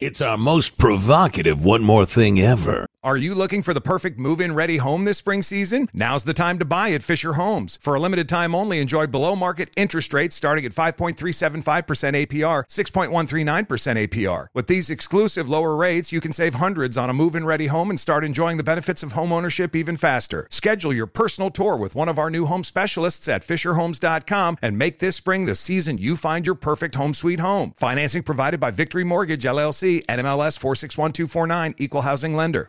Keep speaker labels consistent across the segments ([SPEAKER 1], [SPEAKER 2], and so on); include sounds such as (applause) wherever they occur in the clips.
[SPEAKER 1] It's our most provocative one more thing ever.
[SPEAKER 2] Are you looking for the perfect move in ready home this spring season? Now's the time to buy at Fisher Homes. For a limited time only, enjoy below market interest rates starting at 5.375% APR, 6.139% APR. With these exclusive lower rates, you can save hundreds on a move in ready home and start enjoying the benefits of home ownership even faster. Schedule your personal tour with one of our new home specialists at FisherHomes.com and make this spring the season you find your perfect home sweet home. Financing provided by Victory Mortgage LLC, NMLS 461249, Equal Housing Lender.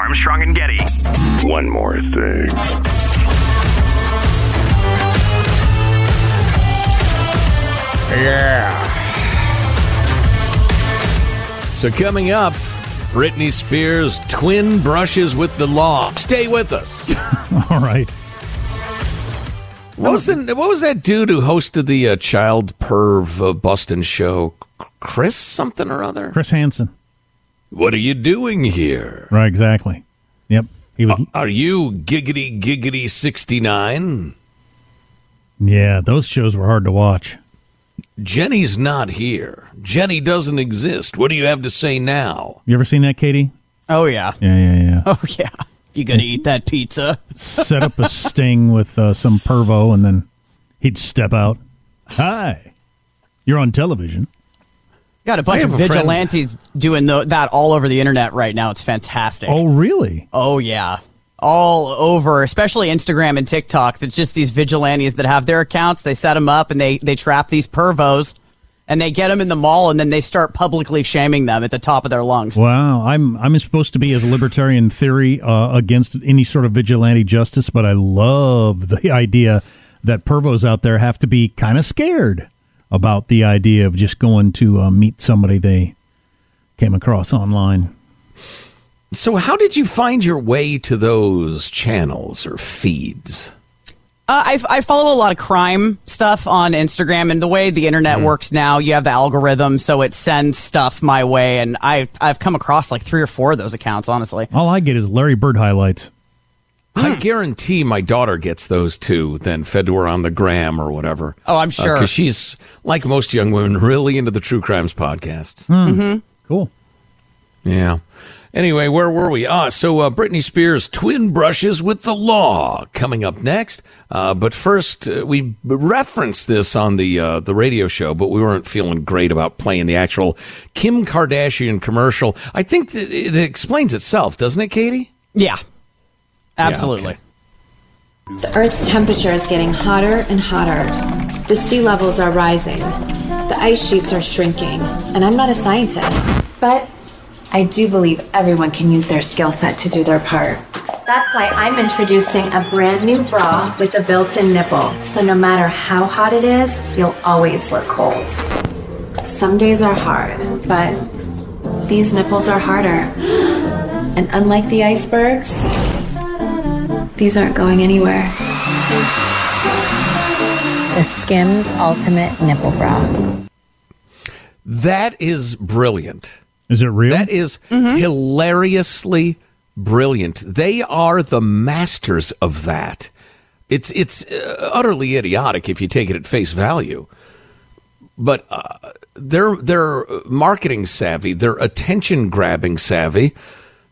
[SPEAKER 3] Armstrong and Getty. One more thing.
[SPEAKER 1] Yeah. So coming up, Britney Spears twin brushes with the law. Stay with us. (laughs)
[SPEAKER 4] All right.
[SPEAKER 1] What was the what was that dude who hosted the uh, child perv uh, Boston show? Chris something or other.
[SPEAKER 4] Chris Hansen.
[SPEAKER 1] What are you doing here?
[SPEAKER 4] Right, exactly. Yep. He was.
[SPEAKER 1] Are you giggity giggity sixty nine?
[SPEAKER 4] Yeah, those shows were hard to watch.
[SPEAKER 1] Jenny's not here. Jenny doesn't exist. What do you have to say now?
[SPEAKER 4] You ever seen that, Katie?
[SPEAKER 5] Oh yeah.
[SPEAKER 4] Yeah, yeah, yeah.
[SPEAKER 5] Oh yeah. You gonna eat that pizza?
[SPEAKER 4] Set up a sting with uh, some pervo, and then he'd step out. Hi, you're on television.
[SPEAKER 5] Got a bunch of
[SPEAKER 1] a friend-
[SPEAKER 5] vigilantes doing the, that all over the internet right now. It's fantastic.
[SPEAKER 4] Oh, really?
[SPEAKER 5] Oh yeah. All over, especially Instagram and TikTok. That's just these vigilantes that have their accounts. They set them up and they they trap these pervos, and they get them in the mall, and then they start publicly shaming them at the top of their lungs.
[SPEAKER 4] Wow, I'm I'm supposed to be as libertarian theory uh, against any sort of vigilante justice, but I love the (laughs) idea that pervos out there have to be kind of scared about the idea of just going to uh, meet somebody they came across online.
[SPEAKER 1] So, how did you find your way to those channels or feeds?
[SPEAKER 5] Uh, I, I follow a lot of crime stuff on Instagram, and the way the internet works now, you have the algorithm, so it sends stuff my way, and I I've come across like three or four of those accounts, honestly.
[SPEAKER 4] All I get is Larry Bird highlights.
[SPEAKER 1] I guarantee my daughter gets those too, then fed to her on the gram or whatever.
[SPEAKER 5] Oh, I'm sure.
[SPEAKER 1] Because she's, like most young women, really into the true crimes podcasts.
[SPEAKER 4] Cool.
[SPEAKER 1] Yeah. Anyway, where were we? Ah, so uh, Britney Spears' twin brushes with the law coming up next. Uh, but first, uh, we referenced this on the uh, the radio show, but we weren't feeling great about playing the actual Kim Kardashian commercial. I think that it explains itself, doesn't it, Katie?
[SPEAKER 5] Yeah, absolutely.
[SPEAKER 1] okay.
[SPEAKER 6] The Earth's temperature is getting hotter and hotter. The sea levels are rising. The ice sheets are shrinking. And I'm not a scientist, but I do believe everyone can use their skill set to do their part. That's why I'm introducing a brand new bra with a built in nipple. So no matter how hot it is, you'll always look cold. Some days are hard, but these nipples are harder. (gasps) And unlike the icebergs, these aren't going anywhere. The Skims Ultimate Nipple Bra.
[SPEAKER 1] That is brilliant.
[SPEAKER 4] Is it real?
[SPEAKER 1] That is hilariously brilliant. They are the masters of that. It's it's uh, utterly idiotic if you take it at face value. But uh, they're they're marketing savvy. They're attention grabbing savvy.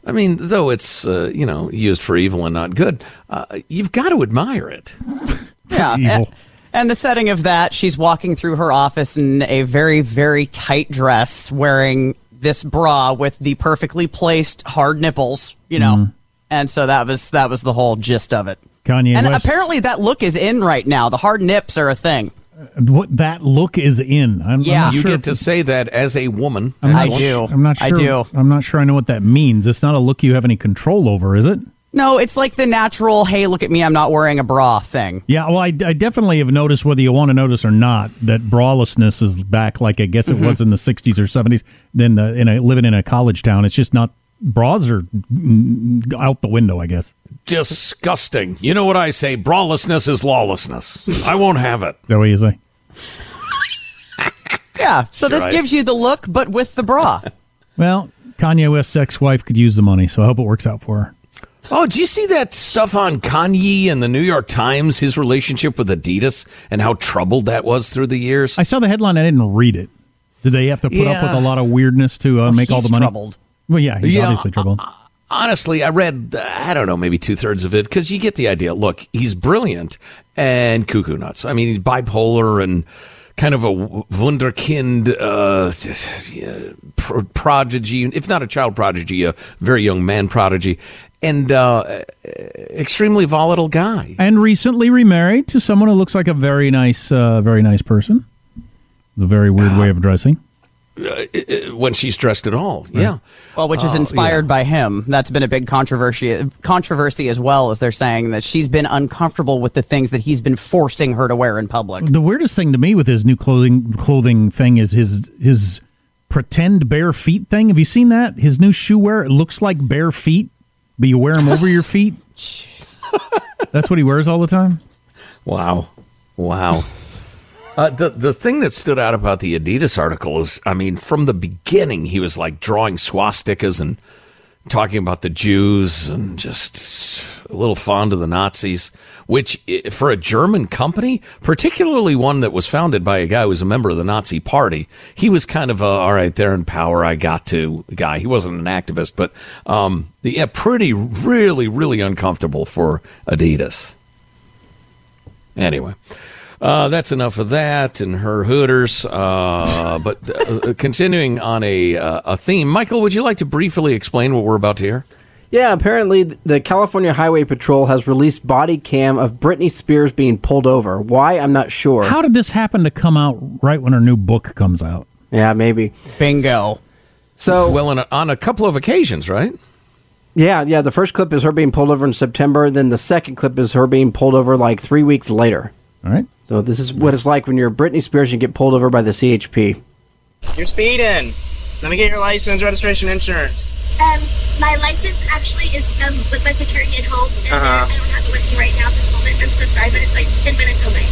[SPEAKER 1] I mean, though it's uh, you know used for evil and not good, uh, you've got to admire it. (laughs)
[SPEAKER 5] Yeah.
[SPEAKER 4] Evil.
[SPEAKER 5] And, and the setting of that, she's walking through her office in a very, very tight dress, wearing this bra with the perfectly placed hard nipples, you know. And so that was that was the whole gist of it.
[SPEAKER 4] Kanye
[SPEAKER 5] and
[SPEAKER 4] West.
[SPEAKER 5] apparently that look is in right now. The hard nips are a thing.
[SPEAKER 4] What that look is in. I'm, I'm
[SPEAKER 5] Yeah.
[SPEAKER 4] not
[SPEAKER 1] You
[SPEAKER 4] sure
[SPEAKER 1] get to say that as a woman.
[SPEAKER 4] I'm not
[SPEAKER 5] I do.
[SPEAKER 4] I'm not sure.
[SPEAKER 5] I do.
[SPEAKER 4] I'm not sure I know what that means. It's not a look you have any control over, is it?
[SPEAKER 5] No, it's like the natural, hey, look at me, I'm not wearing a bra thing.
[SPEAKER 4] Yeah, well, I, I definitely have noticed, whether you want to notice or not, that bralessness is back like I guess it mm-hmm. was in the 60s or 70s. Then the, in a, living in a college town, it's just not, bras are out the window, I guess.
[SPEAKER 1] Disgusting. You know what I say? Brawlessness is lawlessness. I won't have it.
[SPEAKER 4] Is that what you say? (laughs)
[SPEAKER 5] Yeah, so this
[SPEAKER 1] right.
[SPEAKER 5] gives you the look, but with the bra.
[SPEAKER 4] Well, Kanye West's ex wife could use the money, so I hope it works out for her.
[SPEAKER 1] Oh, did you see that stuff on Kanye and the New York Times, his relationship with Adidas and how troubled that was through the years?
[SPEAKER 4] I saw the headline, I didn't read it. Did they have to put up with a lot of weirdness to uh, make all the money?
[SPEAKER 5] troubled.
[SPEAKER 4] Well, yeah, he's
[SPEAKER 1] Yeah,
[SPEAKER 4] obviously troubled.
[SPEAKER 1] Honestly, I read, I don't know, maybe two thirds of it because you get the idea. Look, he's brilliant and cuckoo nuts. I mean, he's bipolar and kind of a wunderkind uh, pro- prodigy, if not a child prodigy, a very young man prodigy, and uh, extremely volatile guy.
[SPEAKER 4] and recently remarried to someone who looks like a very nice, uh, very nice person. A very weird way of dressing.
[SPEAKER 1] Uh, when she's dressed at all. Yeah.
[SPEAKER 5] Well, which is
[SPEAKER 1] Oh,
[SPEAKER 5] inspired
[SPEAKER 1] yeah.
[SPEAKER 5] by him. That's been a big controversy controversy as well, as they're saying that she's been uncomfortable with the things that he's been forcing her to wear in public.
[SPEAKER 4] The weirdest thing to me with his new clothing clothing thing is his his pretend bare feet thing. Have you seen that? His new shoe wear it looks like bare feet, but you wear them over your feet. (laughs) That's what he wears all the time.
[SPEAKER 1] Wow. Wow. Uh, the the thing that stood out about the Adidas article is, I mean, from the beginning, he was like drawing swastikas and talking about the Jews and just a little fond of the Nazis. Which, for a German company, particularly one that was founded by a guy who was a member of the Nazi Party, he was kind of a all right, they're in power, I got to guy. He wasn't an activist, but um, yeah, pretty, really, really uncomfortable for Adidas. Anyway. Uh, that's enough of that and her hooters. Uh, (laughs) but uh, continuing on a uh, a theme, Michael, would you like to briefly explain what we're about to hear?
[SPEAKER 7] Yeah, apparently the California Highway Patrol has released body cam of Britney Spears being pulled over. Why? I'm not sure.
[SPEAKER 4] How did this happen to come out right when her new book comes out?
[SPEAKER 7] Yeah, maybe.
[SPEAKER 5] Bingo.
[SPEAKER 7] So
[SPEAKER 1] well, on a, on a couple of occasions, right?
[SPEAKER 7] Yeah, yeah. The first clip is her being pulled over in September. Then the second clip is her being pulled over like three weeks later.
[SPEAKER 4] All right.
[SPEAKER 7] So this is what it's like when you're Britney Spears and you get pulled over by the CHP.
[SPEAKER 8] You're speeding. Let me get your license, registration, insurance.
[SPEAKER 9] Um, my license actually is um, with my security at home, and
[SPEAKER 8] Uh-huh.
[SPEAKER 9] I don't have it with me right now at this moment. I'm so sorry, but it's like 10 minutes away.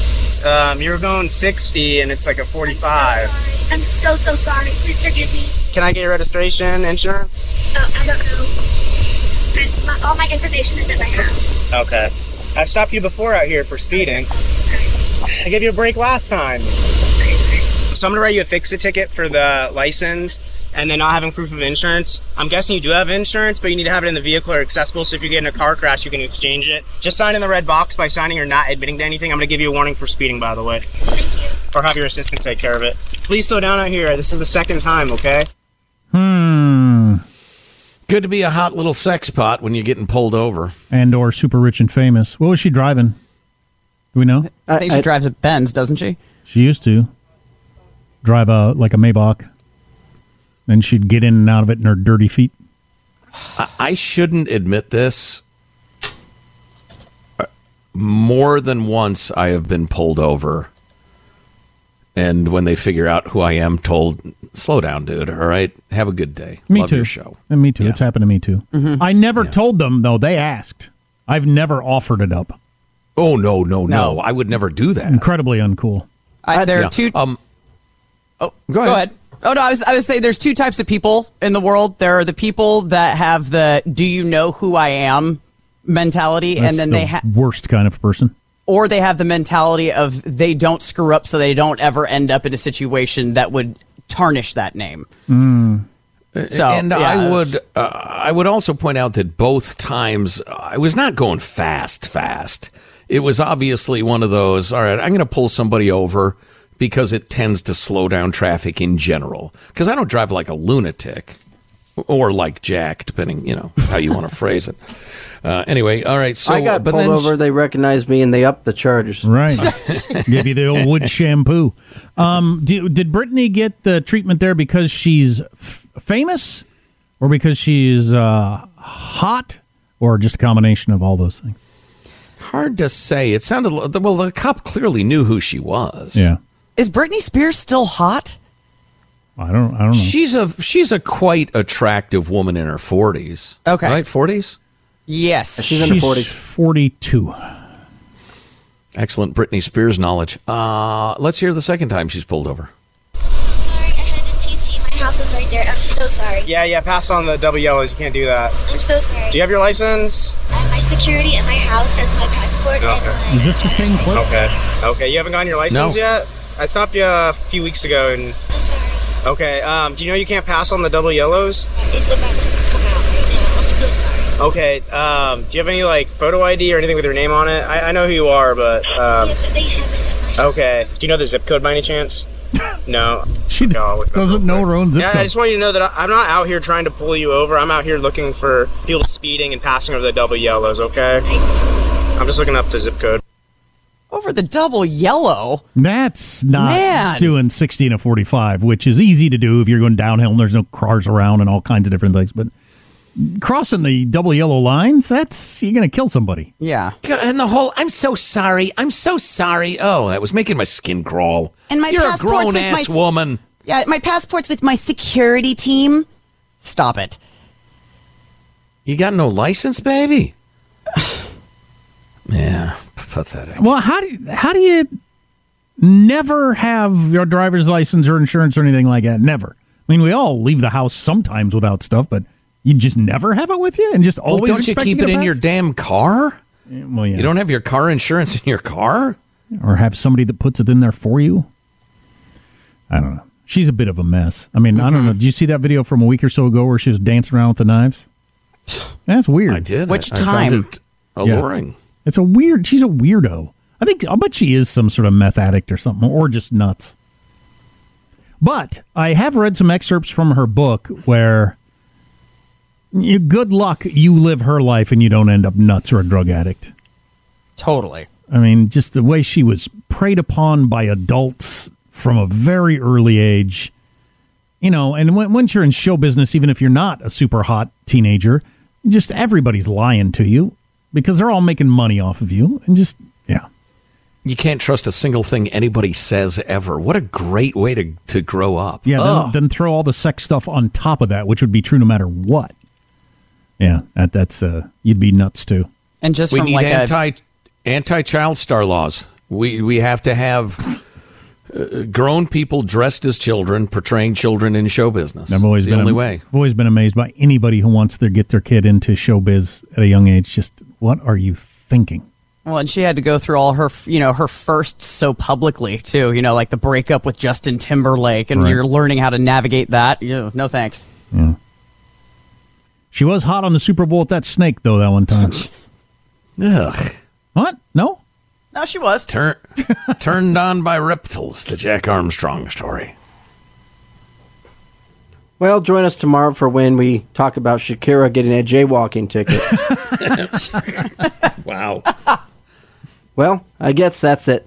[SPEAKER 8] Um, you were going 60 and it's like a 45.
[SPEAKER 9] I'm so, so sorry. Please forgive me.
[SPEAKER 8] Can I get your registration, insurance?
[SPEAKER 9] Oh, I don't know. I, my, all my information is at my house.
[SPEAKER 8] Okay. I stopped you before out here for speeding. I gave you a break last time. So I'm gonna write you a fix-it ticket for the license and then not having proof of insurance. I'm guessing you do have insurance, but you need to have it in the vehicle or accessible. So if you get in a car crash, you can exchange it. Just sign in the red box by signing you're not admitting to anything. I'm gonna give you a warning for speeding, by the way. Or have your assistant take care of it. Please slow down out here. This is the second time, okay?
[SPEAKER 4] Hmm.
[SPEAKER 1] Good to be a hot little sex pot when you're getting pulled over.
[SPEAKER 4] And or super rich and famous. What was she driving? Do we know?
[SPEAKER 5] I think she drives a Benz, doesn't she?
[SPEAKER 4] She used to drive a like a Maybach. Then she'd get in and out of it in her dirty feet.
[SPEAKER 1] I, I shouldn't admit this. Uh, More than once, I have been pulled over, and when they figure out who I am, told, "Slow down, dude. All right, have a good day.
[SPEAKER 4] Me
[SPEAKER 1] Love
[SPEAKER 4] too.
[SPEAKER 1] your show."
[SPEAKER 4] And me too. It's happened to me too.
[SPEAKER 5] Mm-hmm.
[SPEAKER 4] I never told them though. They asked. I've never offered it up.
[SPEAKER 1] Oh no, no, no! I would never do that.
[SPEAKER 4] Incredibly uncool.
[SPEAKER 5] I, there
[SPEAKER 1] Yeah.
[SPEAKER 5] are two.
[SPEAKER 1] Um,
[SPEAKER 5] oh, go ahead. Oh no, I was I was saying there's two types of people in the world. There are the people that have the "Do you know who I am?" mentality,
[SPEAKER 4] That's
[SPEAKER 5] and then
[SPEAKER 4] the
[SPEAKER 5] they have,
[SPEAKER 4] worst kind of person.
[SPEAKER 5] or they have the mentality of they don't screw up, so they don't ever end up in a situation that would tarnish that name.
[SPEAKER 4] Mm.
[SPEAKER 5] So,
[SPEAKER 1] and
[SPEAKER 5] yeah.
[SPEAKER 1] I would, uh, I would also point out that both times I was not going fast, fast. It was obviously one of those. All right, I'm going to pull somebody over because it tends to slow down traffic in general. Because I don't drive like a lunatic or like Jack, depending, you know, how you want to (laughs) phrase it. Uh, anyway, all right. So
[SPEAKER 7] I got
[SPEAKER 1] but
[SPEAKER 7] pulled
[SPEAKER 1] then
[SPEAKER 7] over. They recognized me and they upped the charges.
[SPEAKER 4] Right. (laughs) Give you the old wood shampoo. Um, do, did Britney get the treatment there because she's f- famous, or because she's uh, hot, or just a combination of all those things?
[SPEAKER 1] Hard to say. It sounded well. The cop clearly knew who she was.
[SPEAKER 4] Yeah.
[SPEAKER 5] Is Britney Spears still hot?
[SPEAKER 4] I don't. I don't know.
[SPEAKER 1] She's a she's a quite attractive woman in her forties.
[SPEAKER 5] Okay.
[SPEAKER 1] right, forties.
[SPEAKER 5] Yes,
[SPEAKER 7] She's in her 40s.
[SPEAKER 4] Forty-two.
[SPEAKER 1] Excellent Britney Spears knowledge. Uh, let's hear the second time she's pulled over.
[SPEAKER 9] Sorry, I had to TT. My house is right there. I'm so sorry.
[SPEAKER 8] Yeah, yeah, pass on the double yellows. You can't do that.
[SPEAKER 9] I'm so sorry.
[SPEAKER 8] Do you have your license?
[SPEAKER 9] Uh, my security at my house has my passport and
[SPEAKER 8] Okay.
[SPEAKER 9] my.
[SPEAKER 4] Is this the same clip?
[SPEAKER 8] Okay. Okay, you haven't gotten your license
[SPEAKER 1] No.
[SPEAKER 8] yet? I stopped you a few weeks ago and.
[SPEAKER 9] I'm sorry.
[SPEAKER 8] Okay, um, do you know you can't pass on the double yellows?
[SPEAKER 9] It's about to come out right now. I'm so sorry.
[SPEAKER 8] Okay, um, do you have any, like, photo ID or anything with your name on it? I, I know who you are, but, um.
[SPEAKER 9] yes, they have it at my
[SPEAKER 8] Okay. Do you know the zip code by any chance? No.
[SPEAKER 4] She
[SPEAKER 8] Okay, look
[SPEAKER 4] doesn't know
[SPEAKER 8] quick.
[SPEAKER 4] her own zip
[SPEAKER 8] Yeah, I just want you to know that I, I'm not out here trying to pull you over. I'm out here looking for people speeding and passing over the double yellows, okay? I'm just looking up the zip code.
[SPEAKER 5] over the double yellow.
[SPEAKER 4] That's not
[SPEAKER 5] Man.
[SPEAKER 4] doing 60 and a 45, which is easy to do if you're going downhill and there's no cars around and all kinds of different things. But crossing the double yellow lines, that's you're going to kill somebody.
[SPEAKER 5] Yeah.
[SPEAKER 1] God, And the whole "I'm so sorry, I'm so sorry." Oh, that was making my skin crawl.
[SPEAKER 5] And my
[SPEAKER 1] You're a
[SPEAKER 5] passport's
[SPEAKER 1] grown
[SPEAKER 5] with
[SPEAKER 1] ass
[SPEAKER 5] my-
[SPEAKER 1] woman.
[SPEAKER 5] Yeah, my passport's with my security team. Stop it.
[SPEAKER 1] You got no license, baby. (sighs) yeah, pathetic.
[SPEAKER 4] Well, how do you, how do you never have your driver's license or insurance or anything like that? Never. I mean, we all leave the house sometimes without stuff, but you just never have it with you and just
[SPEAKER 1] Well,
[SPEAKER 4] always
[SPEAKER 1] don't you keep it in your damn car?
[SPEAKER 4] Well, yeah.
[SPEAKER 1] You don't have your car insurance in your car?
[SPEAKER 4] or have somebody that puts it in there for you. I don't know. She's a bit of a mess. I mean, I
[SPEAKER 1] Mm-hmm.
[SPEAKER 4] don't know. Did you see that video from a week or so ago where she was dancing around with the knives? (sighs) That's weird.
[SPEAKER 1] I did.
[SPEAKER 5] Which
[SPEAKER 1] I- I found
[SPEAKER 5] time?
[SPEAKER 1] it alluring.
[SPEAKER 4] It's a weird. She's a weirdo. I think I'll bet she is some sort of meth addict or something, or just nuts. But I have read some excerpts from her book where you, good luck you live her life and you don't end up nuts or a drug addict.
[SPEAKER 5] Totally.
[SPEAKER 4] I mean, just the way she was preyed upon by adults from a very early age. You know, and when, once you're in show business, even if you're not a super hot teenager, just everybody's lying to you because they're all making money off of you. And just, yeah.
[SPEAKER 1] You can't trust a single thing anybody says ever. What a great way to, to grow up.
[SPEAKER 4] Yeah, then, then throw all the sex stuff on top of that, which would be true no matter what. Yeah, that, that's, uh, you'd be nuts too.
[SPEAKER 5] And just
[SPEAKER 1] we
[SPEAKER 5] from
[SPEAKER 1] need
[SPEAKER 5] like
[SPEAKER 1] anti
[SPEAKER 5] a
[SPEAKER 1] anti child star laws. We we have to have uh, grown people dressed as children portraying children in show business.
[SPEAKER 4] I've always
[SPEAKER 1] it's the
[SPEAKER 4] been
[SPEAKER 1] only
[SPEAKER 4] am-
[SPEAKER 1] way.
[SPEAKER 4] I've always been amazed by anybody who wants to get their kid into showbiz at a young age. Just what are you thinking?
[SPEAKER 5] Well, and she had to go through all her, you know, her firsts so publicly too. You know, like the breakup with Justin Timberlake, and
[SPEAKER 4] Right.
[SPEAKER 5] you're learning how to navigate that. You know, no thanks.
[SPEAKER 4] She was hot on the Super Bowl with that snake though that one time. (laughs)
[SPEAKER 1] Ugh.
[SPEAKER 4] what? No.
[SPEAKER 5] No, she was.
[SPEAKER 1] Turn, (laughs) turned on by reptiles. The Jack Armstrong story.
[SPEAKER 7] Well, join us tomorrow for when we talk about Shakira getting a jaywalking ticket. (laughs)
[SPEAKER 1] Wow.
[SPEAKER 7] well, I guess that's it.